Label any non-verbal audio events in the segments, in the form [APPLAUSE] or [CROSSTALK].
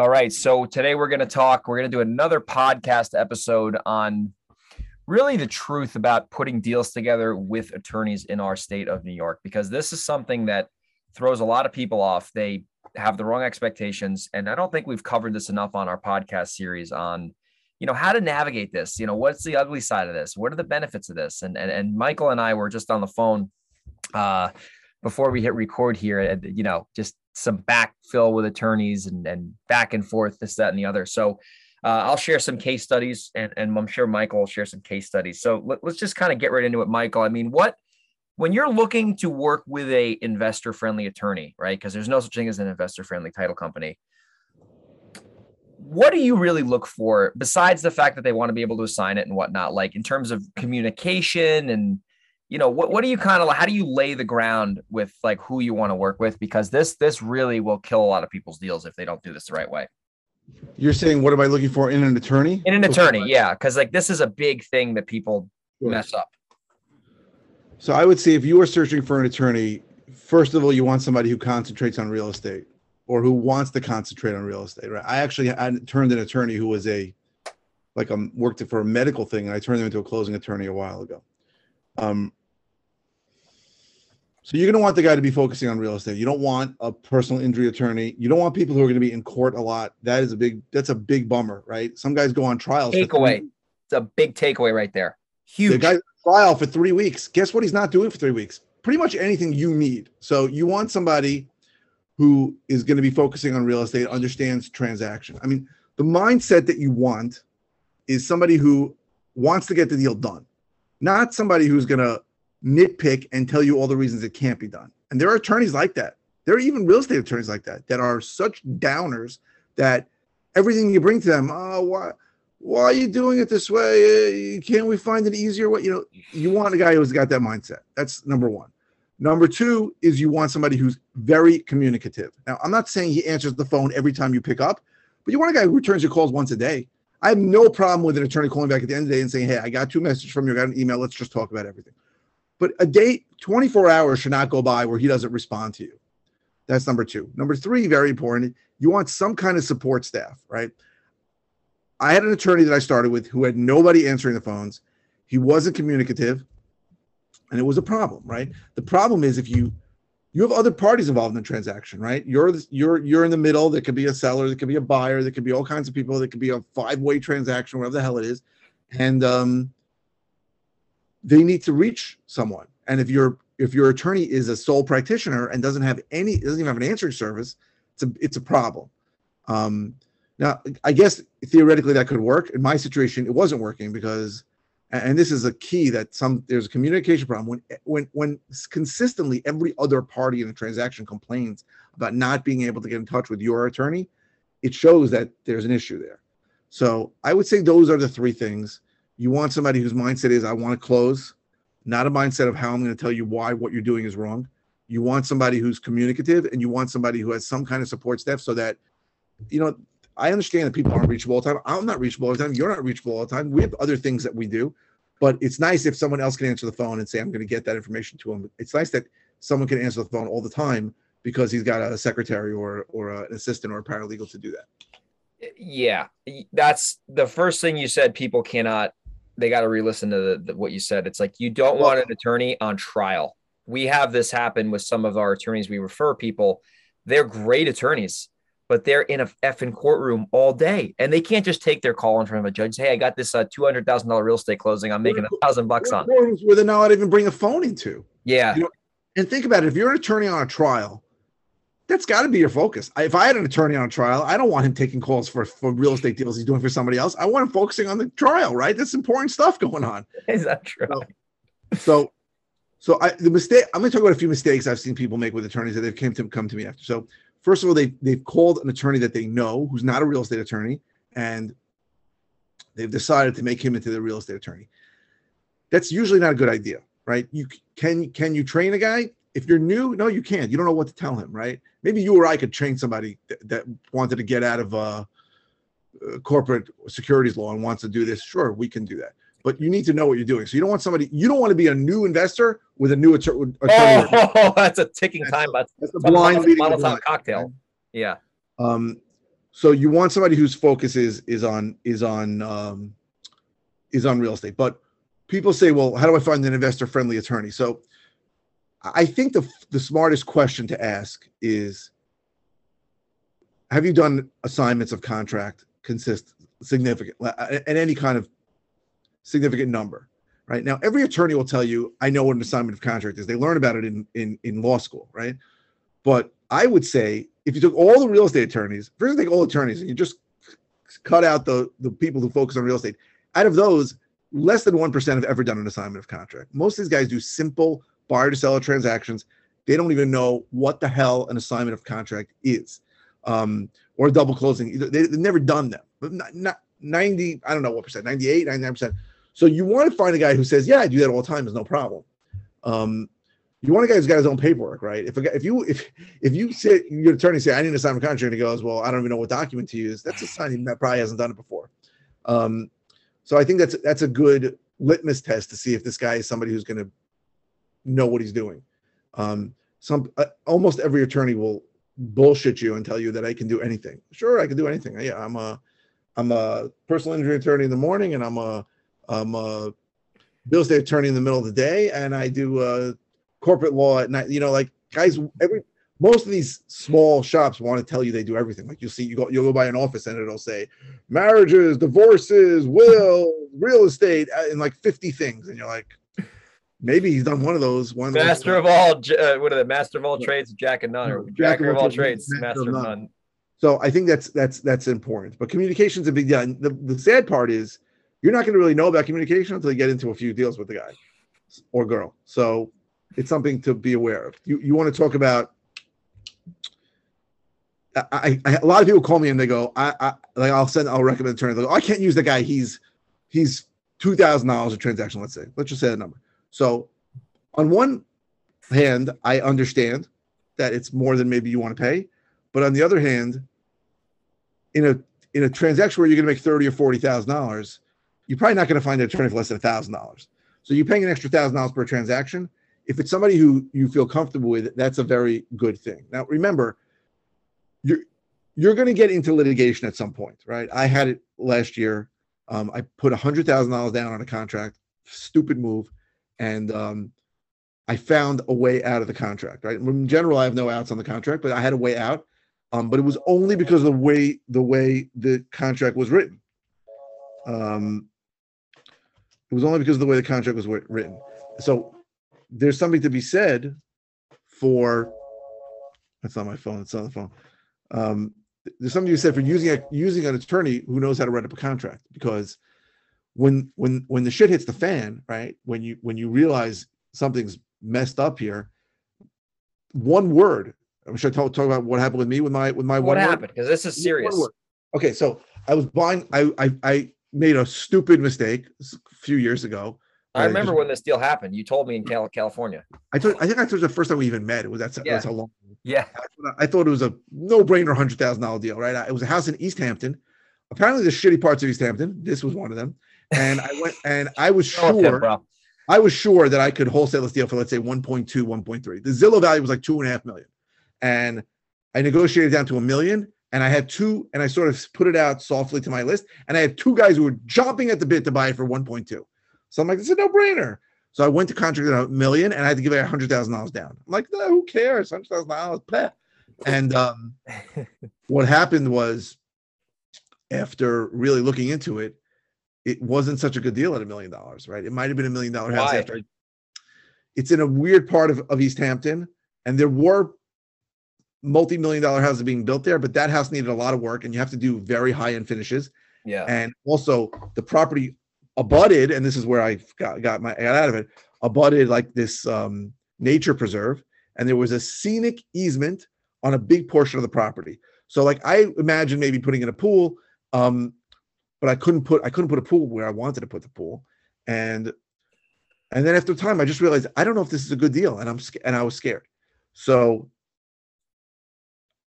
All right. So today we're going to talk, we're going to do another podcast episode on really the truth about putting deals together with attorneys in our state of New York, because this is something that throws a lot of people off. They have the wrong expectations. And I don't think we've covered this enough on our podcast series on, you know, how to navigate this. You know, what's the ugly side of this? What are the benefits of this? And and, and Michael and I were just on the phone uh before we hit record here, and you know, just some backfill with attorneys and, and back and forth, this, that, and the other. So uh, I'll share some case studies and, and I'm sure Michael will share some case studies. So let, let's just kind of get right into it, Michael. I mean, what, when you're looking to work with a investor friendly attorney, right? Because there's no such thing as an investor friendly title company. What do you really look for besides the fact that they want to be able to assign it and whatnot, like in terms of communication and you know what, what do you kind of how do you lay the ground with like who you want to work with? Because this this really will kill a lot of people's deals if they don't do this the right way. You're saying what am i looking for in an attorney? In an attorney yeah because like this is a big thing that people sure. mess up. So i would say if you are searching for an attorney first of all you want somebody who concentrates on real estate or who wants to concentrate on real estate right? I actually I turned an attorney who was a like um worked for a medical thing and i turned him into a closing attorney a while ago. Um, so you're going to want the guy to be focusing on real estate. You don't want a personal injury attorney. You don't want people who are going to be in court a lot. That is a big. That's a big bummer, right? Some guys go on trials. Takeaway. It's a big takeaway right there. Huge. The guy trial for three weeks. Guess what? He's not doing for three weeks. Pretty much anything you need. So you want somebody who is going to be focusing on real estate, understands transaction. I mean, the mindset that you want is somebody who wants to get the deal done, not somebody who's going to nitpick and tell you all the reasons it can't be done. And there are attorneys like that. There are even real estate attorneys like that that are such downers that everything you bring to them, oh, why, why are you doing it this way? Uh, can't we find an easier way? You know, you want a guy who's got that mindset. That's number one. Number two is you want somebody who's very communicative. Now, I'm not saying he answers the phone every time you pick up, but you want a guy who returns your calls once a day. I have no problem with an attorney calling back at the end of the day and saying, Hey, I got two messages from you, I got an email. Let's just talk about everything. But a day, 24 hours should not go by where he doesn't respond to you. That's number two. Number three, very important, you want some kind of support staff, right? I had an attorney that I started with who had nobody answering the phones. He wasn't communicative, and it was a problem, right? The problem is if you you have other parties involved in the transaction, right? You're you're you're in the middle. There could be a seller, there could be a buyer, there could be all kinds of people. There could be a five way transaction, whatever the hell it is, and um, they need to reach someone. And if your if your attorney is a sole practitioner and doesn't have any doesn't even have an answering service, it's a it's a problem. Um, now, I guess theoretically that could work. In my situation, it wasn't working because, and this is a key that some there's a communication problem when when when consistently every other party in a transaction complains about not being able to get in touch with your attorney, it shows that there's an issue there. So I would say those are the three things. You want somebody whose mindset is, I want to close, not a mindset of how I'm going to tell you why what you're doing is wrong. You want somebody who's communicative and you want somebody who has some kind of support staff so that, you know, I understand that people aren't reachable all the time. I'm not reachable all the time. You're not reachable all the time. We have other things that we do, but it's nice if someone else can answer the phone and say, I'm going to get that information to him. It's nice that someone can answer the phone all the time because he's got a secretary or, or an assistant or a paralegal to do that. Yeah, that's the first thing you said. People cannot they got to re-listen to the, the, what you said. It's like you don't want an attorney on trial. We have this happen with some of our attorneys. We refer people; they're great attorneys, but they're in a effing courtroom all day, and they can't just take their call in front of a judge. Hey, I got this uh, two hundred thousand dollar real estate closing. I'm making a thousand bucks on. Where they're not even bring a phone into. Yeah. You know, And think about it: if you're an attorney on a trial, that's got to be your focus. If I had an attorney on a trial, I don't want him taking calls for, for real estate deals he's doing for somebody else. I want him focusing on the trial, right? That's important stuff going on. [LAUGHS] Is that true? So, so, so I, the mistake. I'm going to talk about a few mistakes I've seen people make with attorneys that they've came to come to me after. So, first of all, they they've called an attorney that they know who's not a real estate attorney, and they've decided to make him into the real estate attorney. That's usually not a good idea, right? You can can you train a guy? If you're new, no, you can't. You don't know what to tell him, right? Maybe you or I could train somebody that, that wanted to get out of uh, uh, corporate securities law and wants to do this. Sure, we can do that. But you need to know what you're doing. So you don't want somebody. You don't want to be a new investor with a new attorney. [LAUGHS] Oh, that's a ticking That's time. a- That's, That's a blind leading Molotov cocktail. right? Yeah. Um, so you want somebody whose focus is is on is on um, is on real estate. But people say, well, how do I find an investor friendly attorney? So I think the the smartest question to ask is, have you done assignments of contract consist significant and uh, any kind of significant number? Right now, every attorney will tell you, I know what an assignment of contract is. They learn about it in in in law school, right? But I would say if you took all the real estate attorneys, first take all attorneys, and you just cut out the the people who focus on real estate, out of those, less than one percent have ever done an assignment of contract. Most of these guys do simple buyer to seller transactions. They don't even know what the hell an assignment of contract is, um, or double closing. They, they've never done them. But not, not 90, I don't know what percent, 98, 99 percent. So you want to find a guy who says, "Yeah, I do that all the time. There's no problem." Um, you want a guy who's got his own paperwork, right? If a guy, if you if if you say your attorney say I need to sign a contract, and he goes, well, I don't even know what document to use. That's a sign that probably hasn't done it before. Um, so I think that's that's a good litmus test to see if this guy is somebody who's going to know what he's doing. Um, some uh, almost every attorney will bullshit you and tell you that I can do anything. Sure, I can do anything. Yeah, I'm a I'm a personal injury attorney in the morning, and I'm a I'm a real estate attorney in the middle of the day, and I do uh, corporate law at night. You know, like guys, every most of these small shops want to tell you they do everything. Like you'll see, you go, you'll go by an office and it'll say marriages, divorces, will, real estate, uh, and like 50 things. And you're like, maybe he's done one of those. One Master of all, uh, what are the master of all trades? Jack and none, or Jack Jacker of all trades, trades, master of none. So I think that's that's that's important. But communication's a big deal. And the, the sad part is you're not going to really know about communication until you get into a few deals with the guy or girl. So it's something to be aware of. You you want to talk about I, I, a lot of people call me and they go, I, I like I'll send I'll recommend attorney. They go, I can't use the guy. He's he's two thousand dollars a transaction. Let's say, let's just say the number. So, on one hand, I understand that it's more than maybe you want to pay, but on the other hand, in a in a transaction where you're going to make thirty or forty thousand dollars, you're probably not going to find an attorney for less than thousand dollars. So you're paying an extra thousand dollars per transaction. If it's somebody who you feel comfortable with, that's a very good thing. Now, remember you're you're going to get into litigation at some point, right? I had it last year. Um, I put a hundred thousand dollars down on a contract, stupid move, and um, I found a way out of the contract. Right? In general, I have no outs on the contract, but I had a way out. Um, but it was only because of the way the way the contract was written. Um, it was only because of the way the contract was written. So there's something to be said for. That's not my phone. It's on the phone um, there's something you said for using a, using an attorney who knows how to write up a contract because when when when the shit hits the fan, right? When you when you realize something's messed up here, one word. I'm sure talk, talk about what happened with me with my with my What happened? Because this is serious. Okay, so I was buying. I I, I made a stupid mistake a few years ago. I I remember just- when this deal happened. You told me in Cal- California. I told. I think I told you the first time we even met. It was that's Yeah. that's how long. Yeah. I thought it was a no-brainer, hundred thousand dollar deal, right? It was a house in East Hampton. Apparently, the shitty parts of East Hampton. This was one of them, and I went and I was him, sure. I was sure that I could wholesale this deal for let's say 1.2, 1.3. The Zillow value was like two and a half million, and I negotiated down to a million. And I had two, and I sort of put it out softly to my list, and I had two guys who were jumping at the bit to buy it for 1.2. So I'm like, it's a no-brainer. So I went to contract at a million, and I had to give it hundred thousand dollars down. I'm like, no, who cares? Hundred thousand dollars, and um, [LAUGHS] what happened was, after really looking into it, it wasn't such a good deal at a million dollars, right? It might have been a million dollar house Why? after. I, it's in a weird part of, of East Hampton, and there were multi-million dollar houses being built there, but that house needed a lot of work, and you have to do very high-end finishes. Yeah. And also the property abutted, and this is where I got, got my got out of it, abutted like this um, nature preserve, and there was a scenic easement on a big portion of the property. So like I imagine maybe putting in a pool, um, but I couldn't put I couldn't put a pool where I wanted to put the pool, and and then after time I just realized I don't know if this is a good deal, and I'm and I was scared. So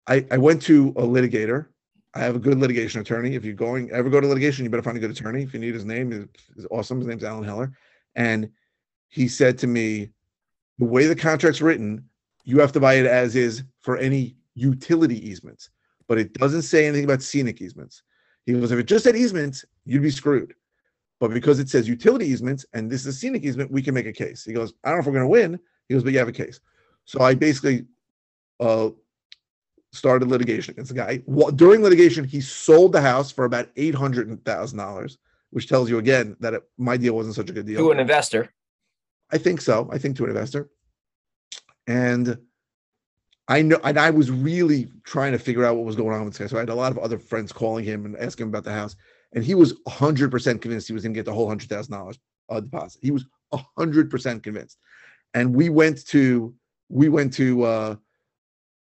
I I went to a litigator. I have a good litigation attorney. If you're going ever go to litigation, you better find a good attorney. If you need his name, is awesome. His name's Alan Heller, and he said to me, the way the contract's written, you have to buy it as is for any utility easements, but it doesn't say anything about scenic easements. He goes, if it just said easements, you'd be screwed. But because it says utility easements and this is a scenic easement, we can make a case. He goes, I don't know if we're going to win. He goes, but you have a case. So I basically uh, started litigation against the guy. Well, during litigation, he sold the house for about eight hundred thousand dollars, which tells you again that it, my deal wasn't such a good deal. To an investor. I think so. I think to an investor. And I know, and I was really trying to figure out what was going on with this guy. So I had a lot of other friends calling him and asking him about the house. And he was 100% convinced he was going to get the whole $100,000 uh, deposit. He was 100% convinced. And we went to, we went to, uh,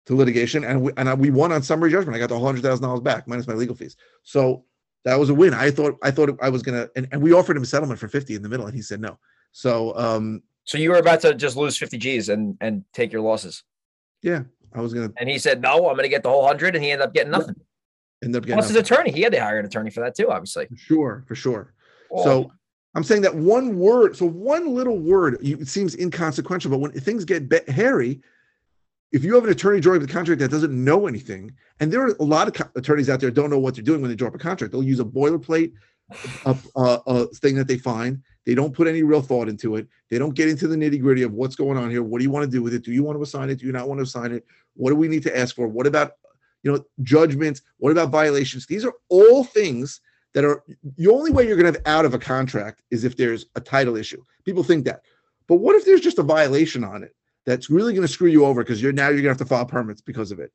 to litigation and we, and I, we won on summary judgment. I got the whole $100,000 back minus my legal fees. So that was a win. I thought, I thought I was going to, and, and we offered him a settlement for 50 in the middle and he said no. So, um, So you were about to just lose 50 G's and and take your losses. yeah, I was going to And he said, No, I'm gonna get the whole hundred, and he ended up getting nothing. end up getting Plus his attorney. He had to hire an attorney for that too, obviously. For sure, for sure. Oh, So I'm saying that one word, so one little word, it seems inconsequential, but when things get be- hairy, if you have an attorney drawing up the contract that doesn't know anything, and there are a lot of co- attorneys out there don't know what they're doing when they draw up a contract, they'll use a boilerplate, a, a, a thing that they find. They don't put any real thought into it. They don't get into the nitty gritty of what's going on here. What do you want to do with it? Do you want to assign it? Do you not want to assign it? What do we need to ask for? What about, you know, judgments? What about violations? These are all things that are the only way you're going to have out of a contract is if there's a title issue. People think that. But what if there's just a violation on it that's really going to screw you over because you're now you're going to have to file permits because of it.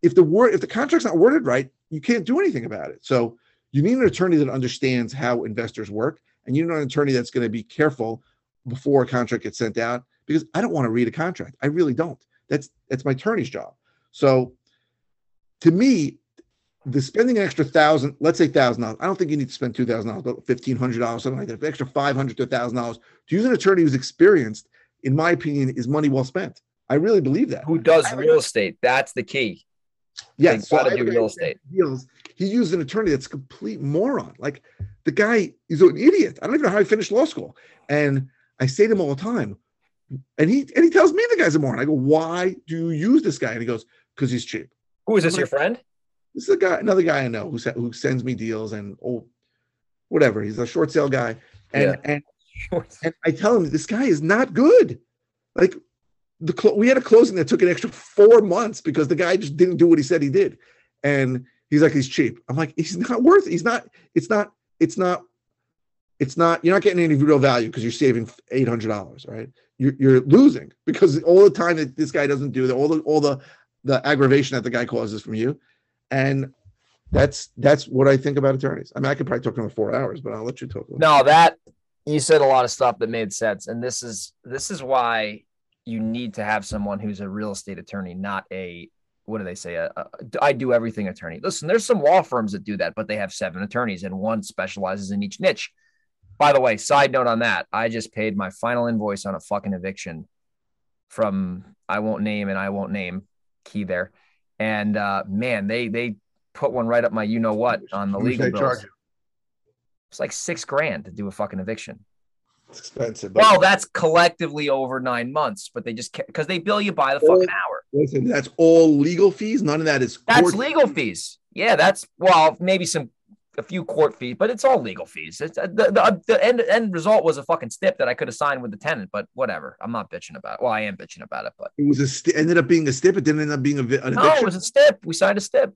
If the word if the contract's not worded right, you can't do anything about it. So you need an attorney that understands how investors work, and you need an attorney that's going to be careful before a contract gets sent out because I don't want to read a contract. I really don't. That's that's my attorney's job. So to me, the spending an extra thousand, let's say thousand dollars. I don't think you need to spend two thousand dollars, but fifteen hundred dollars, something like that. An extra five hundred to thousand dollars to use an attorney who's experienced, in my opinion, is money well spent. I really believe that. who does I- real estate? That's the key. Yes, They gotta I do real estate. Deals. He used an attorney that's a complete moron. Like the guy is an idiot. I don't even know how he finished law school. And I say to him all the time, and he and he tells me the guy's a moron. I go, why do you use this guy? And he goes, because he's cheap. Who is this? I'm Your friend? This is a guy, another guy I know who who sends me deals and oh, whatever. He's a short sale guy, and Yeah. and [LAUGHS] and I tell him this guy is not good. Like the clo- we had a closing that took an extra four months because the guy just didn't do what he said he did, and he's like he's cheap. I'm like he's not worth. He's not. It's not. It's not. It's not. You're not getting any real value because you're saving eight hundred dollars, right? You're you're losing because all the time that this guy doesn't do the all the all the the aggravation that the guy causes from you, and that's that's what I think about attorneys. I mean, I could probably talk to for four hours, but I'll let you talk. No, that you said a lot of stuff that made sense, and this is this is why you need to have someone who's a real estate attorney, not a what do they say? I do everything attorney. Listen, there's some law firms that do that, but they have seven attorneys, and one specializes in each niche. By the way, side note on that, I just paid my final invoice on a fucking eviction from I won't name and I won't name key there, and uh, man, they they put one right up my you know what on the legal bills. charge? It's like six grand to do a fucking eviction. It's expensive. but- Well, that's collectively over nine months, but they just because they bill you by the fucking hour. Listen, that's all legal fees. None of that is That's legal fees. Yeah, that's well, maybe some a few court fees, but it's all legal fees. It's uh, the, the, the end end result was a fucking stip that I could have signed with the tenant, but whatever. I'm not bitching about it. Well, I am bitching about it, but It was a st- ended up being a stip. It didn't end up being a vi- an no, eviction. it was a stip. We signed a stip.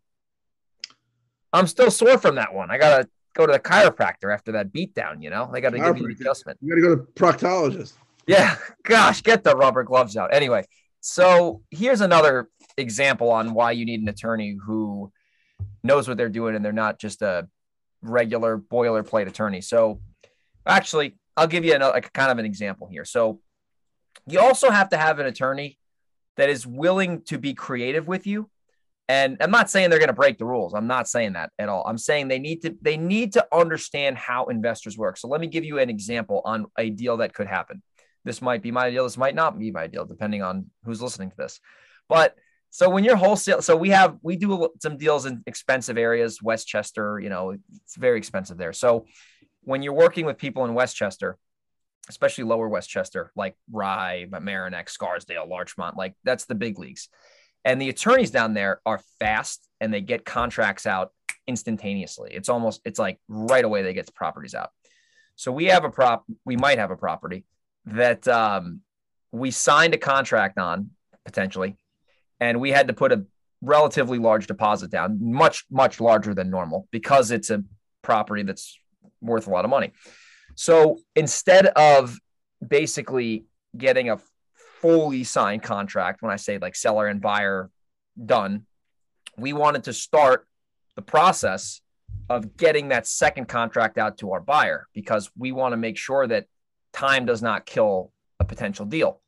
I'm still sore from that one. I gotta go to the chiropractor after that beatdown. You know, they got to give me the Chiropractor. adjustment. you got to go to proctologist. Yeah, [LAUGHS] gosh, get the rubber gloves out. Anyway, so here's another example on why you need an attorney who knows what they're doing and they're not just a regular boilerplate attorney. So actually, I'll give you a like kind of an example here. So you also have to have an attorney that is willing to be creative with you. And I'm not saying they're going to break the rules. I'm not saying that at all. I'm saying they need to they need to understand how investors work. So let me give you an example on a deal that could happen. This might be my deal. This might not be my deal, depending on who's listening to this. But so when you're wholesale, so we have we do some deals in expensive areas, Westchester. You know, it's very expensive there. So when you're working with people in Westchester, especially lower Westchester, like Rye, Mamaroneck, Scarsdale, Larchmont, like that's the big leagues. And the attorneys down there are fast and they get contracts out instantaneously. It's almost, it's like right away they get the properties out. So we have a prop, we might have a property that um, we signed a contract on potentially, and we had to put a relatively large deposit down, much, much larger than normal because it's a property that's worth a lot of money. So instead of basically getting a fully signed contract, when I say like seller and buyer done, we wanted to start the process of getting that second contract out to our buyer because we want to make sure that time does not kill a potential deal.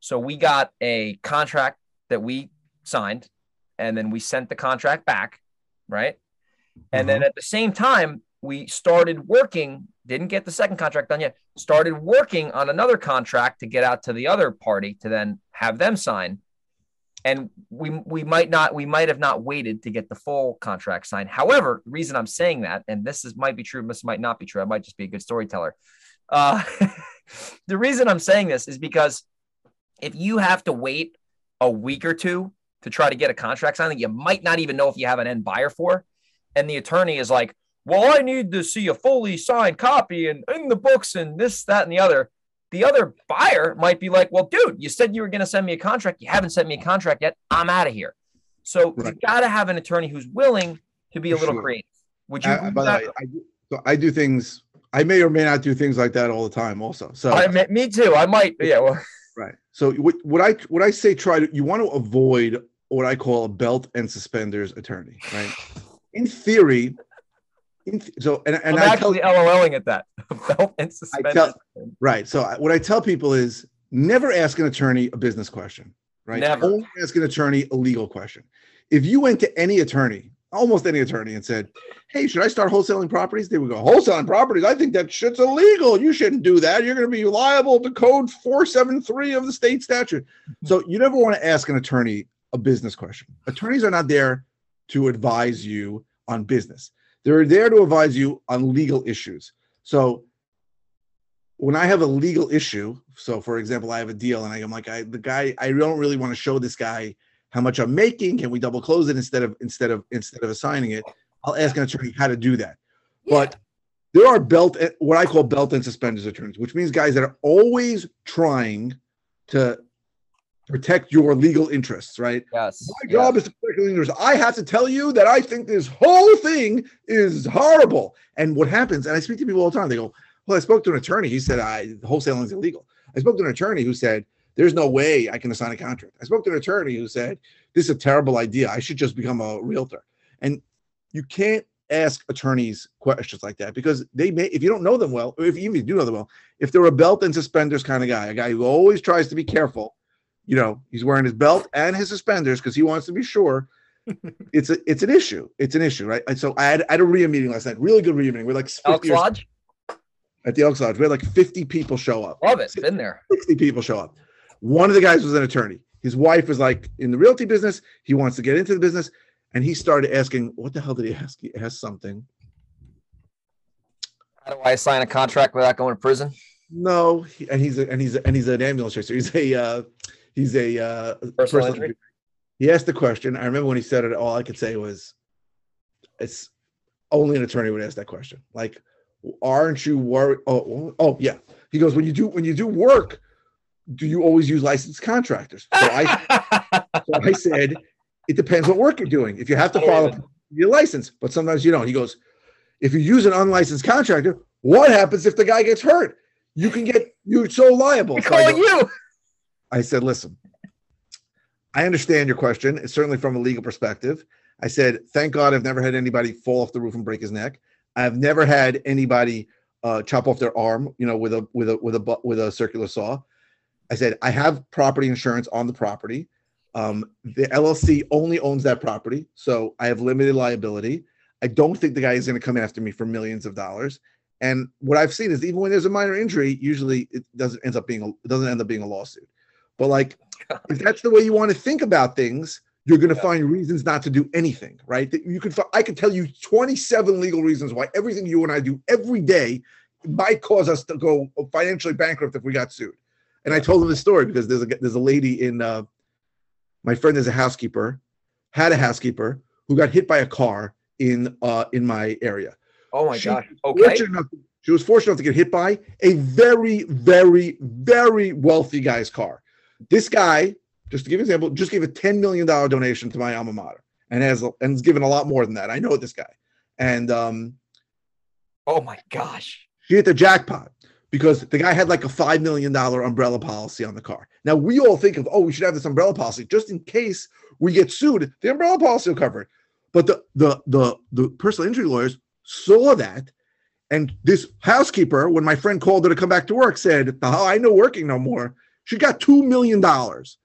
So we got a contract that we signed and then we sent the contract back, right? And mm-hmm. then at the same time, we started working, didn't get the second contract done yet, started working on another contract to get out to the other party to then have them sign. And we we might not we might have not waited to get the full contract signed. However, the reason I'm saying that, and this is might be true, this might not be true. I might just be a good storyteller. Uh, [LAUGHS] [LAUGHS] the reason I'm saying this is because if you have to wait a week or two to try to get a contract signed that you might not even know if you have an end buyer for, and the attorney is like, well, I need to see a fully signed copy and in the books and this, that, and the other. The other buyer might be like, well, dude, you said you were going to send me a contract. You haven't sent me a contract yet. I'm out of here. So right. you got to have an attorney who's willing to be a little sure. creative. Would you? Uh, by the way, I do, so I do things. I may or may not do things like that all the time. Also, so I, me too. I might. Yeah. Well. Right. So what, what I what I say try to you want to avoid what I call a belt and suspenders attorney. Right. In theory, so and, and I'm I actually tell, LOLing at that [LAUGHS] belt and Tell, right. So what I tell people is never ask an attorney a business question. Right. Never. Only ask an attorney a legal question. If you went to any attorney, almost any attorney, and said, "Hey, should I start wholesaling properties?" They would go, "Wholesaling properties? I think that shit's illegal. You shouldn't do that. You're going to be liable to Code 473 of the state statute." [LAUGHS] so you never want to ask an attorney a business question. Attorneys are not there to advise you on business. They're there to advise you on legal issues. So when I have a legal issue, so for example, I have a deal and I'm like, I the guy, I don't really want to show this guy how much I'm making. Can we double close it instead of instead of instead of assigning it? I'll ask an attorney how to do that. Yeah. But there are belt what I call belt and suspenders attorneys, which means guys that are always trying to protect your legal interests, right? Yes. My job is to protect your interests. I have to tell you that I think this whole thing is horrible. And what happens, and I speak to people all the time, they go, Well, I spoke to an attorney. He said I wholesaling is illegal. I spoke to an attorney who said, There's no way I can assign a contract. I spoke to an attorney who said, This is a terrible idea. I should just become a realtor. And you can't ask attorneys questions like that because they may, if you don't know them well, or if even you do know them well, if they're a belt and suspenders kind of guy, a guy who always tries to be careful you know, he's wearing his belt and his suspenders because he wants to be sure. [LAUGHS] it's a it's an issue. It's an issue, right? And so I had, I had a REIA meeting last night, really good REIA meeting. We're like Elks Lodge. At the Elks Lodge, we had like 50 people show up. Love it. Been there. 60 people show up. One of the guys was an attorney. His wife was like in the realty business. He wants to get into the business. And he started asking, what the hell did he ask? He asked something. How do I sign a contract without going to prison? No, he, and he's a, and he's a, and he's an ambulance chaser. He's a uh, He's a uh, personal injury. He asked the question. I remember when he said it. All I could say was, "It's only an attorney would ask that question." Like, aren't you worried? Oh, oh yeah. He goes, "When you do when you do work, do you always use licensed contractors?" So I, so I [LAUGHS] said, "It depends what work you're doing. If you have to follow your license, but sometimes you don't." He goes, "If you use an unlicensed contractor, what happens if the guy gets hurt?" You can get you're so liable. I So I, go- you. I said, listen, I understand your question. It's certainly from a legal perspective. I said, thank God I've never had anybody fall off the roof and break his neck. I've never had anybody uh, chop off their arm, you know, with a with a with a with a circular saw. I said, I have property insurance on the property. Um, the LLC only owns that property, so I have limited liability. I don't think the guy is going to come after me for millions of dollars. And what I've seen is even when there's a minor injury, usually it doesn't end up being a, it doesn't end up being a lawsuit. But like, [LAUGHS] if that's the way you want to think about things, you're going to find reasons not to do anything, right? That you could, I could tell you 27 legal reasons why everything you and I do every day might cause us to go financially bankrupt if we got sued. And I told him this story because there's a there's a lady in uh, my friend is a housekeeper, had a housekeeper who got hit by a car in uh in my area. Oh my She- gosh. Okay. Enough, she was fortunate enough to get hit by a very, very, very wealthy guy's car. This guy, just to give an example, just gave a $10 million donation to my alma mater and has and has given a lot more than that. I know this guy. And um Oh my gosh. she hit the jackpot because the guy had like a $5 million umbrella policy on the car. Now we all think of, oh, we should have this umbrella policy just in case we get sued. The umbrella policy will cover it. But the the the the personal injury lawyers saw that. And this housekeeper, when my friend called her to come back to work, said, Oh, I know working no more. She got $2 million,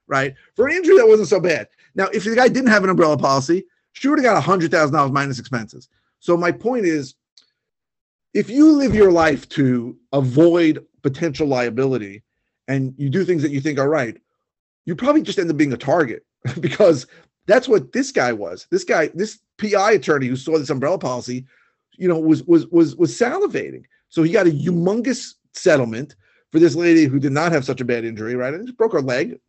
right? For an injury that wasn't so bad. Now, if the guy didn't have an umbrella policy, she would have got $100,000 minus expenses. So my point is, if you live your life to avoid potential liability and you do things that you think are right, you probably just end up being a target [LAUGHS] because that's what this guy was. This guy, this PI attorney who saw this umbrella policy, you know, was was was was salivating. So he got a humongous settlement for this lady who did not have such a bad injury, right? And she broke her leg,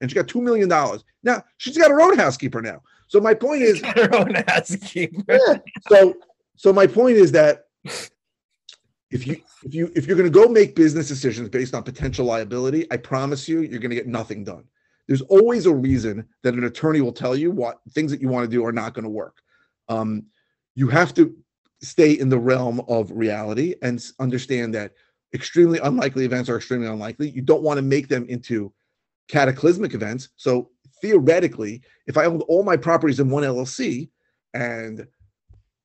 and she got two million dollars. Now she's got her own housekeeper now. So my point is, [LAUGHS] her own housekeeper. yeah. So so my point is that if you if you if you're going to go make business decisions based on potential liability, I promise you you're going to get nothing done. There's always a reason that an attorney will tell you what things that you want to do are not going to work. Um, you have to stay in the realm of reality and understand that extremely unlikely events are extremely unlikely. You don't want to make them into cataclysmic events. So theoretically, if I owned all my properties in one LLC and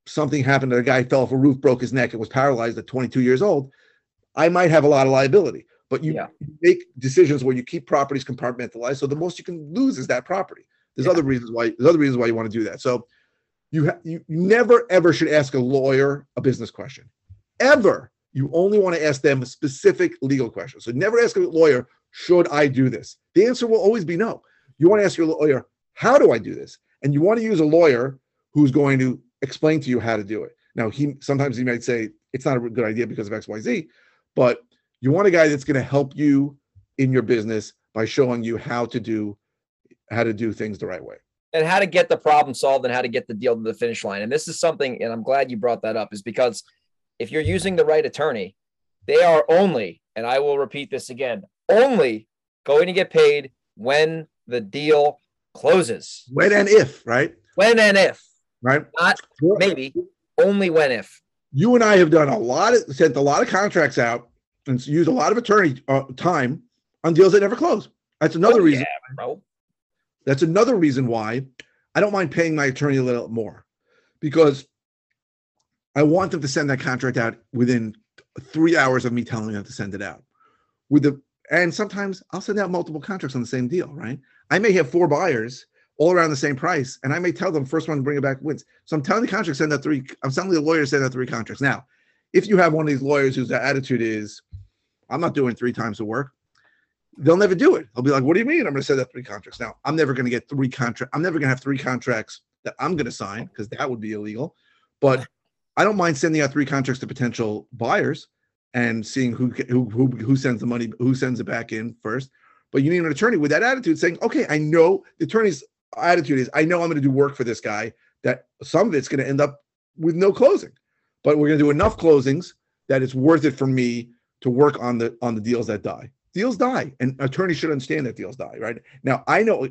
something happened to a guy fell off a roof, broke his neck, and was paralyzed at 22 years old, I might have a lot of liability. But you Yeah. make decisions where you keep properties compartmentalized. So the most you can lose is that property. There's Yeah. other reasons why. There's other reasons why you want to do that. So you ha- you never ever should ask a lawyer a business question, ever. You only want to ask them a specific legal questions. So never ask a lawyer, should I do this? The answer will always be no. You want to ask your lawyer, how do I do this? And you want to use a lawyer who's going to explain to you how to do it. Now, he sometimes he might say it's not a good idea because of XYZ, but you want a guy that's going to help you in your business by showing you how to do how to do things the right way. and how to get the problem solved and how to get the deal to the finish line. And this is something, and I'm glad you brought that up, is because if you're using the right attorney, they are only, and I will repeat this again, only going to get paid when the deal closes. When and if, right? When and if, Right? not maybe, only when if. you and I have done a lot of sent a lot of contracts out and used a lot of attorney uh, time on deals that never close. That's another Oh, reason. yeah, bro. That's another reason why I don't mind paying my attorney a little more because I want them to send that contract out within three hours of me telling them to send it out. With the and sometimes I'll send out multiple contracts on the same deal, right? I may have four buyers all around the same price, and I may tell them first one to bring it back wins. So I'm telling the contract send out three. I'm telling the lawyer send out three contracts. Now, if you have one of these lawyers whose attitude is, I'm not doing three times the work, they'll never do it. They'll be like, "What do you mean? I'm going to send out three contracts." Now, I'm never going to get three contract. I'm never going to have three contracts that I'm going to sign because that would be illegal. But I don't mind sending out three contracts to potential buyers and seeing who who who, who sends the money, who sends it back in first. But you need an attorney with that attitude, saying, "Okay, I know the attorney's attitude is, I know I'm going to do work for this guy. That some of it's going to end up with no closing, but we're going to do enough closings that it's worth it for me to work on the on the deals that die. Deals die, and attorneys should understand that deals die. Right now, I know,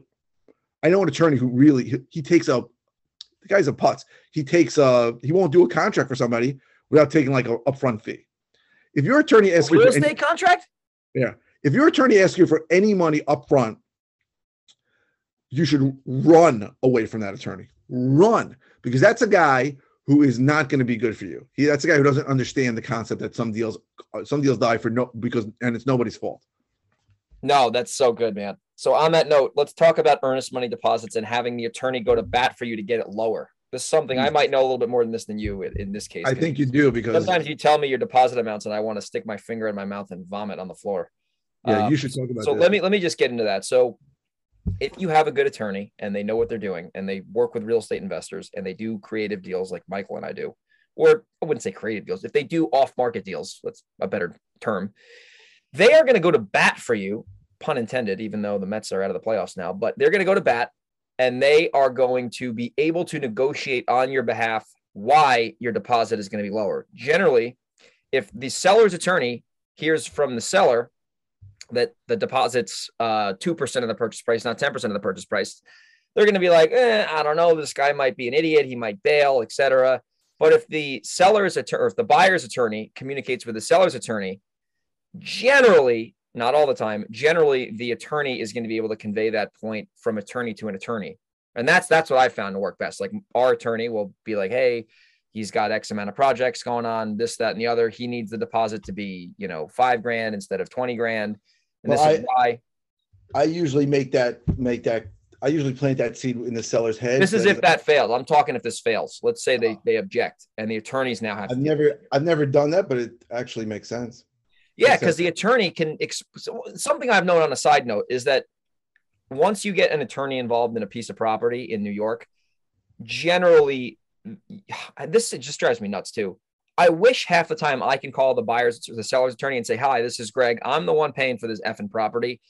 I know an attorney who really he, he takes a the guy's a putz. He takes a he won't do a contract for somebody without taking like a upfront fee. if your attorney asks real you estate for any, contract. if your attorney asks you for any money up front, you should run away from that attorney. Run because that's a guy who is not going to be good for you. He, that's a guy who doesn't understand the concept that some deals some deals die for no because and it's nobody's fault. No, that's so good, man. So on that note, let's talk about earnest money deposits and having the attorney go to bat for you to get it lower. This is something I might know a little bit more than this than you in, in this case. I think you do because sometimes you tell me your deposit amounts and I want to stick my finger in my mouth and vomit on the floor. yeah, Um, you should talk about so this. let me let me just get into that. So if you have a good attorney and they know what they're doing and they work with real estate investors and they do creative deals like Michael and I do, or I wouldn't say creative deals, if they do off-market deals, that's a better term, they are going to go to bat for you, pun intended, even though the Mets are out of the playoffs now, but they're going to go to bat and they are going to be able to negotiate on your behalf why your deposit is going to be lower. Generally, if the seller's attorney hears from the seller that the deposit's uh, 2% of the purchase price, not 10% of the purchase price, they're going to be like, eh, I don't know, this guy might be an idiot, he might bail, etc. But if the seller's attorney, or if the buyer's attorney communicates with the seller's attorney, generally, not all the time, generally the attorney is going to be able to convey that point from attorney to an attorney. And that's that's what I found to work best. Like our attorney will be like, hey, he's got X amount of projects going on, this, that, and the other. He needs the deposit to be, you know, five grand instead of 20 grand. And Well, this is why. I usually make that make that I usually plant that seed in the seller's head. This is if that fails. I'm talking if this fails. Let's say they they object and the attorneys now have I've never I've never done that, but it actually makes sense. Yeah, because the attorney can. Exp- something I've known on a side note is that once you get an attorney involved in a piece of property in New York, generally, this just drives me nuts too. I wish half the time I can call the buyer's, the seller's attorney and say, "Hi, this is Greg. I'm the one paying for this effing property.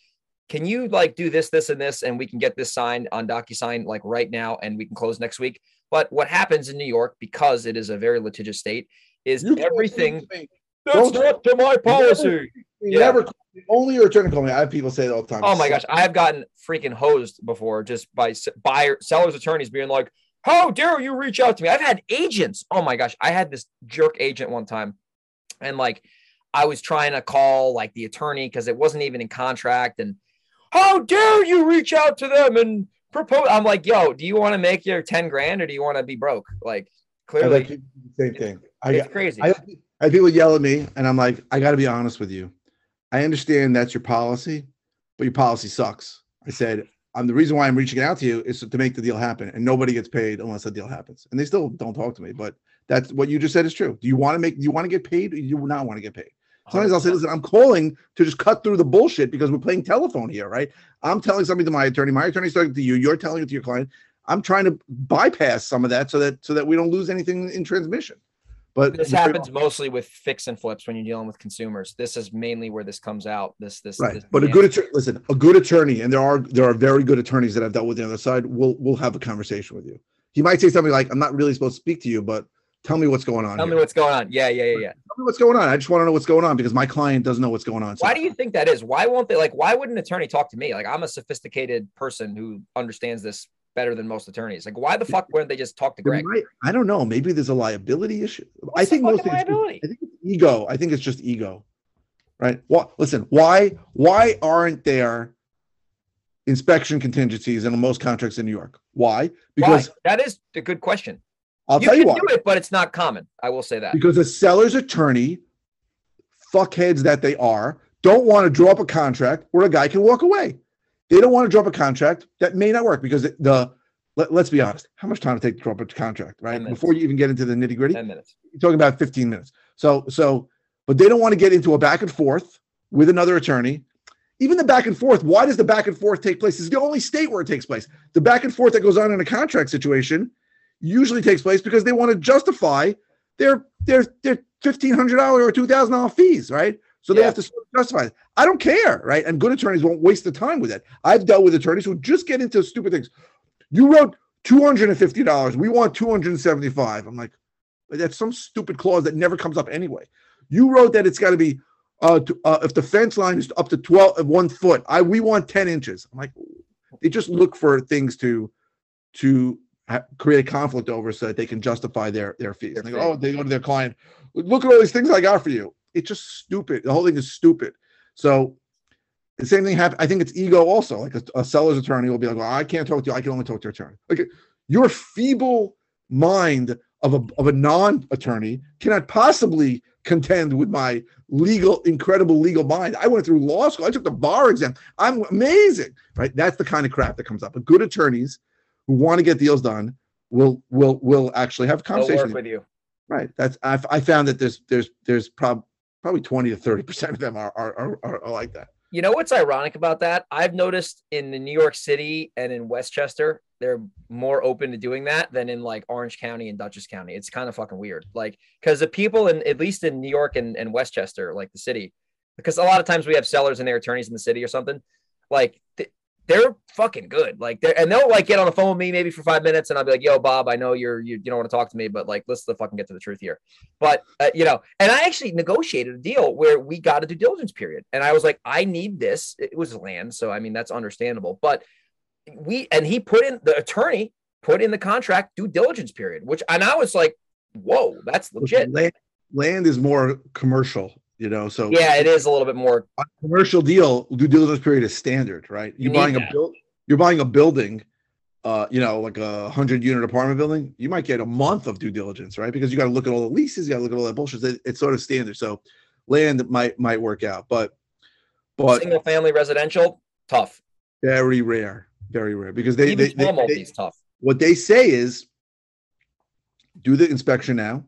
Can you like do this, this, and this, and we can get this signed on DocuSign like right now, and we can close next week." But what happens in New York, because it is a very litigious state, is You everything. say to me, That's Don't- not to my policy. you Yeah. Never only your attorney call me. I have people say it all the time. Oh my gosh, I have gotten freaking hosed before just by s- buyer sellers attorneys being like, "How dare you reach out to me?" I've had agents. Oh my gosh, I had this jerk agent one time, and like I was trying to call like the attorney because it wasn't even in contract, and how dare you reach out to them and propose? I'm like, yo, do you want to make your ten grand or do you want to be broke? Like clearly, the same thing. I it's crazy. I, I people yell at me, and I'm like, I got to be honest with you. I understand that's your policy, but your policy sucks. I said, I'm the reason why I'm reaching out to you is to make the deal happen, and nobody gets paid unless the deal happens. And they still don't talk to me, but that's what you just said is true. Do you want to make? Do you want to get paid? Or do you not want to get paid? Sometimes I'll say, listen, I'm calling to just cut through the bullshit because we're playing telephone here, right? I'm telling something to my attorney, my attorney's talking to you, you're telling it to your client. I'm trying to bypass some of that so that so that we don't lose anything in transmission. But this happens mostly with fix and flips when you're dealing with consumers. This is mainly where this comes out. This, this, right. this But a good attorney, listen, a good attorney, and there are there are very good attorneys that I've dealt with the other side. Will will have a conversation with you. He might say something like, "I'm not really supposed to speak to you, but tell me what's going on. Tell here. me what's going on. Yeah, yeah, yeah, yeah. Tell me what's going on. I just want to know what's going on because my client doesn't know what's going on. Why do you think that is? Why won't they like? Why would an attorney talk to me? Like I'm a sophisticated person who understands this better than most attorneys. Like why the fuck wouldn't they just talk to Greg? might- I don't know. Maybe there's a liability issue. I What's the think most fucking things. I think it's ego. I think it's just ego, right? Well, listen. Why why aren't there inspection contingencies in most contracts in New York? Why? Because why? That is a good question. I'll you tell you why. do it, but it's not common. I will say that. Because a seller's attorney, fuckheads that they are, don't want to draw up a contract where a guy can walk away. They don't want to drop a contract that may not work because the, let, us be honest, how much time to take to drop a contract, right? Before you even get into the nitty gritty, Ten minutes. you're talking about 15 minutes. So, so, but they don't want to get into a back and forth with another attorney. Even the back and forth, why does the back and forth take place? Is the only state where it takes place. The back and forth that goes on in a contract situation usually takes place because they want to justify their their their fifteen hundred dollar or two thousand dollar fees, right? So they have to it. I don't care, right? And good attorneys won't waste the time with it. I've dealt with attorneys who just get into stupid things. You wrote two hundred and fifty dollars. We want two hundred and seventy-five. I'm like, that's some stupid clause that never comes up anyway. You wrote that it's got to be uh, to, uh, if the fence line is up to 12 uh, one foot. I we want 10 inches. I'm like, they just look for things to to create a conflict over so that they can justify their their fees. And they go, oh, they go to their client. Look at all these things I got for you. It's just stupid. The whole thing is stupid. So the same thing happened. I think it's ego also. Like a, a seller's attorney will be like, well, I can't talk to you. I can only talk to your attorney. Like your feeble mind of a, of a non-attorney cannot possibly contend with my legal, incredible legal mind. I went through law school. I took the bar exam. I'm amazing, right? That's the kind of crap that comes up. But good attorneys who want to get deals done will will will actually have conversations with you. Right. That's I, I found that there's there's there's prob, probably twenty to thirty percent of them are are, are are like that. You know what's ironic about that? I've noticed in the New York City and in Westchester, they're more open to doing that than in like Orange County and Dutchess County. It's kind of fucking weird. Like, because the people in at least in New York and, and Westchester, like the city, because a lot of times we have sellers and their attorneys in the city or something. Like, th- they're fucking good. Like they're and they'll like get on the phone with me maybe for five minutes, and I'll be like, "Yo, Bob, I know you're you, you don't want to talk to me, but like let's the fucking get to the truth here." But uh, you know, and I actually negotiated a deal where we got a due diligence period, and I was like, "I need this." It was land, so I mean that's understandable. But we and he put in the attorney put in the contract due diligence period, which and I was like, "Whoa, that's legit." Land, land is more commercial you know so yeah it is a little bit more commercial deal due diligence period is standard right? You're you buying a build you're buying a building uh you know like a hundred unit apartment building you might get a month of due diligence right? Because you got to look at all the leases you got to look at all that bullshit it, it's sort of standard so land might might work out but but single family residential tough. Very rare very rare because they Even they, they, they, tough. what they say is do the inspection now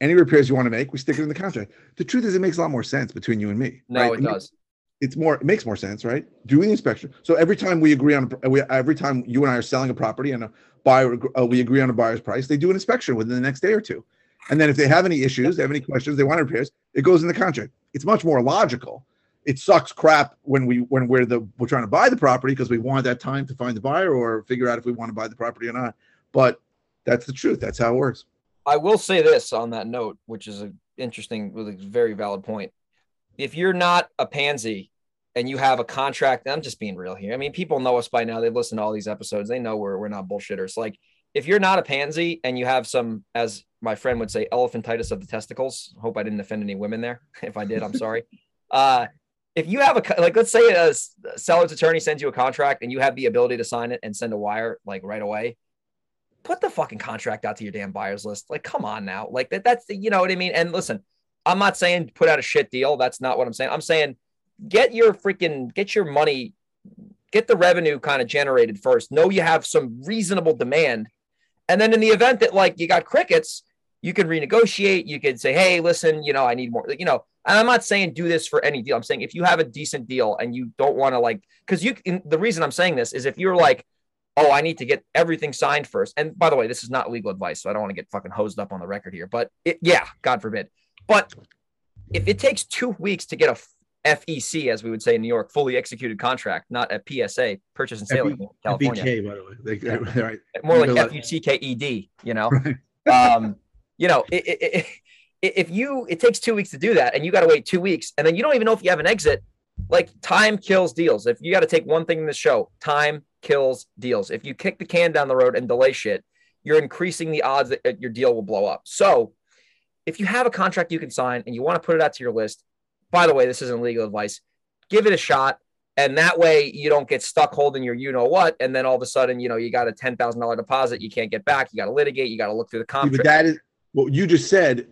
any repairs you want to make, we stick it in the contract. The truth is, it makes a lot more sense between you and me. No, right? it, it does. it's more. It makes more sense, right? Doing the inspection. So every time we agree on, we, every time you and I are selling a property and a buyer, uh, we agree on a buyer's price. They do an inspection within the next day or two, and then if they have any issues, they have any questions, they want repairs, it goes in the contract. It's much more logical. It sucks crap when we when we're the we're trying to buy the property because we want that time to find the buyer or figure out if we want to buy the property or not. But that's the truth. That's how it works. I will say this on that note, which is an interesting, really very valid point. If you're not a pansy and you have a contract, I'm just being real here. I mean, people know us by now. They've listened to all these episodes. They know we're, we're not bullshitters. Like, if you're not a pansy and you have some, as my friend would say, elephantitis of the testicles, hope I didn't offend any women there. [LAUGHS] If I did, I'm sorry. [LAUGHS] uh, if you have a, like, let's say a seller's attorney sends you a contract and you have the ability to sign it and send a wire like right away, put the fucking contract out to your damn buyers list. Like, come on now. Like that, that's the, you know what I mean? And listen, I'm not saying put out a shit deal. That's not what I'm saying. I'm saying get your freaking get your money, get the revenue kind of generated first. Know you have some reasonable demand. And then in the event that like you got crickets, you can renegotiate. You could say, hey, listen, you know, I need more, you know, and I'm not saying do this for any deal. I'm saying if you have a decent deal and you don't want to like, because you, the reason I'm saying this is if you're like, oh, I need to get everything signed first. And by the way, this is not legal advice, so I don't want to get fucking hosed up on the record here. But it, yeah, God forbid. But if it takes two weeks to get a FEC, as we would say in New York, fully executed contract, not a PSA, purchase and sale, F- in California. FBK, by the way, they, yeah. right. more like F U C K E D. You know, [LAUGHS] um, you know, it, it, it, [LAUGHS] if you it takes two weeks to do that, and you got to wait two weeks, and then you don't even know if you have an exit. Like time kills deals. If you got to take one thing in the show, time kills deals. If you kick the can down the road and delay shit, you're increasing the odds that your deal will blow up. So if you have a contract you can sign and you want to put it out to your list, by the way, this isn't legal advice, give it a shot. And that way you don't get stuck holding your you know what. And then all of a sudden, you know, you got a $10,000 deposit you can't get back. You got to litigate. You got to look through the contract. But that is what you just said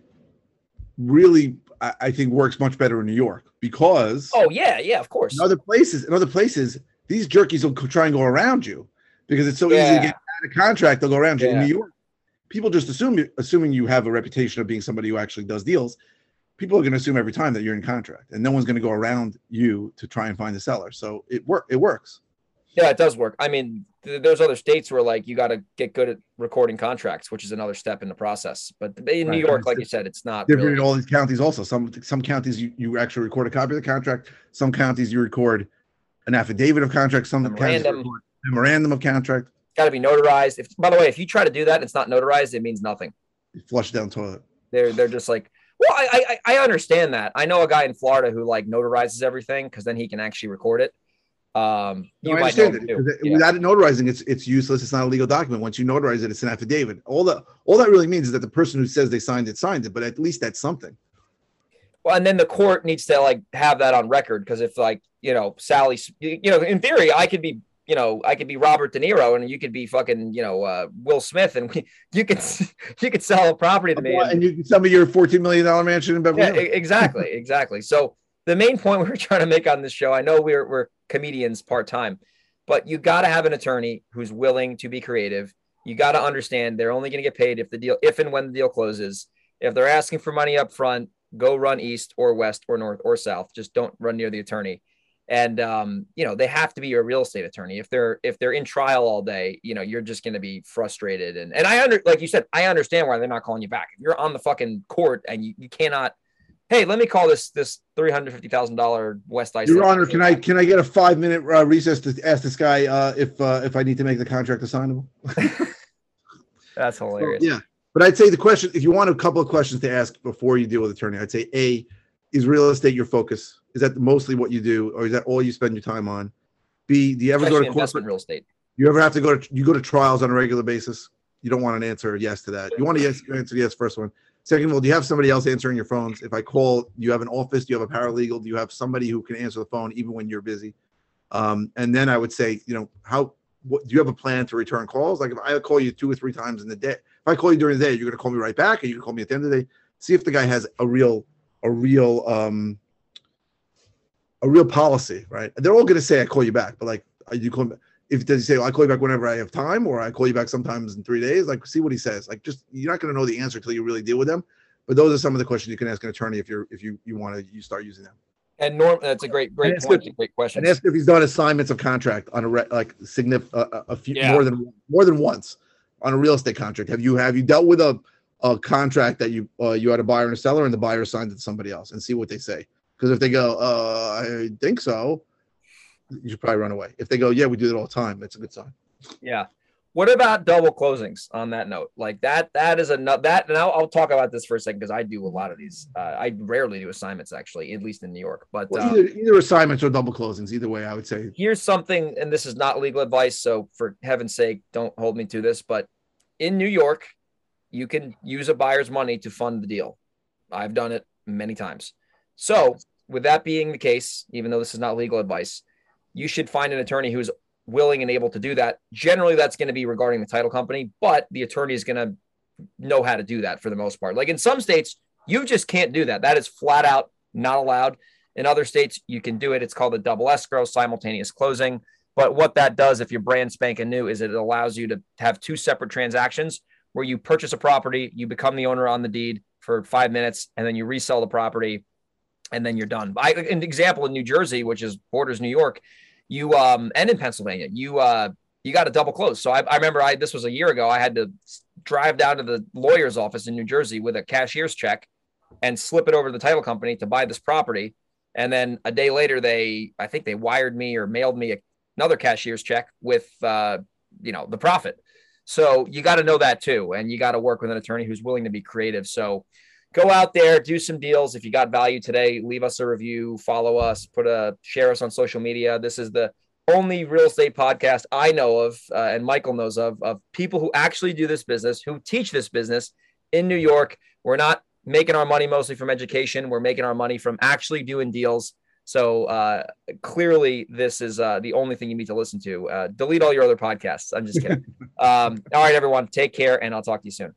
really, I think, works much better in New York because. Oh, yeah. Yeah, of course. In other places, in other places, these jerkies will try and go around you because it's so yeah. easy to get out of contract. They'll go around you. Yeah. In New York, people just assume, assuming you have a reputation of being somebody who actually does deals, people are going to assume every time that you're in contract, and no one's going to go around you to try and find the seller. So it work. It works. Yeah, it does work. I mean, th- there's other states where like you got to get good at recording contracts, which is another step in the process. But in right. New York, like you said, it's not different really. in all these counties. Also, some some counties you, you actually record a copy of the contract. Some counties you record an affidavit of contract, some memorandum, memorandum of contract. Got to be notarized. If by the way, if you try to do that, it's not notarized. It means nothing. You flush down toilet. They're they're just like, well, I, I I understand that. I know a guy in Florida who like notarizes everything because then he can actually record it. Um, you no, might understand it. Yeah. Without it notarizing, it's it's useless. It's not a legal document. Once you notarize it, it's an affidavit. All that all that really means is that the person who says they signed it signed it. But at least that's something. Well, and then the court needs to like have that on record because if like you know Sally, you know, in theory, I could be you know, I could be Robert De Niro and you could be fucking, you know, uh, Will Smith and [LAUGHS] you could [LAUGHS] you could sell a property to me. And, and you can sell me your $14 million mansion in Beverly yeah, Exactly. Exactly. So the main point [LAUGHS] we were trying to make on this show, I know we're, we're comedians part-time, but you got to have an attorney who's willing to be creative. You got to understand they're only going to get paid if the deal, if and when the deal closes. If they're asking for money up front, go run east or west or north or south. Just don't run near the attorney and um, you know they have to be a real estate attorney if they're if they're in trial all day you know you're just going to be frustrated and and i under like you said i understand why they're not calling you back if you're on the fucking court and you, you cannot hey let me call this this $350000 west ice your honor can i can i get a five minute uh, recess to ask this guy uh, if uh, if i need to make the contract assignable [LAUGHS] that's hilarious so, yeah but i'd say the question if you want a couple of questions to ask before you deal with attorney i'd say a is real estate your focus is that mostly what you do, or is that all you spend your time on? B, do you ever Especially go to corporate real estate? You ever have to go to you go to trials on a regular basis? You don't want an answer yes to that. You want to yes, answer yes first one. Second of all, do you have somebody else answering your phones? If I call, do you have an office? Do you have a paralegal? Do you have somebody who can answer the phone even when you're busy? Um, and then I would say, you know, how what, do you have a plan to return calls? Like if I call you two or three times in the day, if I call you during the day, you're going to call me right back, and you can call me at the end of the day. See if the guy has a real a real um, a real policy, right? They're all going to say I call you back, but like are you call me if does he say well, I call you back whenever I have time, or I call you back sometimes in three days? Like see what he says. Like just you're not going to know the answer until you really deal with them. But those are some of the questions you can ask an attorney if you're if you you want to you start using them. And Norm, that's a great great point. If, great question. And ask if he's done assignments of contract on a re, like significant uh, a few yeah. more than more than once on a real estate contract. Have you have you dealt with a a contract that you uh, you had a buyer and a seller and the buyer assigned it to somebody else and see what they say? Because if they go, uh, I think so, you should probably run away. If they go, yeah, we do that all the time, that's a good sign. Yeah. What about double closings on that note? Like that, that is a that, and I'll, I'll talk about this for a second because I do a lot of these. Uh, I rarely do assignments actually, at least in New York. But well, either, um, either assignments or double closings, either way, I would say. Here's something, and this is not legal advice, so for heaven's sake, don't hold me to this. But in New York, you can use a buyer's money to fund the deal. I've done it many times. So, with that being the case, even though this is not legal advice, you should find an attorney who's willing and able to do that. Generally, that's going to be regarding the title company, but the attorney is going to know how to do that for the most part. Like in some states, you just can't do that. That is flat out not allowed. In other states, you can do it. It's called a double escrow, simultaneous closing. But what that does, if you're brand spanking new, is it allows you to have two separate transactions where you purchase a property, you become the owner on the deed for five minutes, and then you resell the property and then you're done. I, an example in New Jersey, which is borders New York, you um and in Pennsylvania, you uh you got a double close. So I, I remember I this was a year ago. I had to drive down to the lawyer's office in New Jersey with a cashier's check and slip it over to the title company to buy this property. And then a day later, they I think they wired me or mailed me another cashier's check with uh, you know the profit. So you got to know that too, and you got to work with an attorney who's willing to be creative. So go out there, do some deals. If you got value today, leave us a review, follow us, put a share us on social media. This is the only real estate podcast I know of, uh, and Michael knows of, of people who actually do this business, who teach this business in New York. We're not making our money mostly from education. We're making our money from actually doing deals. So uh, clearly, this is uh, the only thing you need to listen to. Uh, delete all your other podcasts. I'm just kidding. [LAUGHS] um, all right, everyone, take care, and I'll talk to you soon.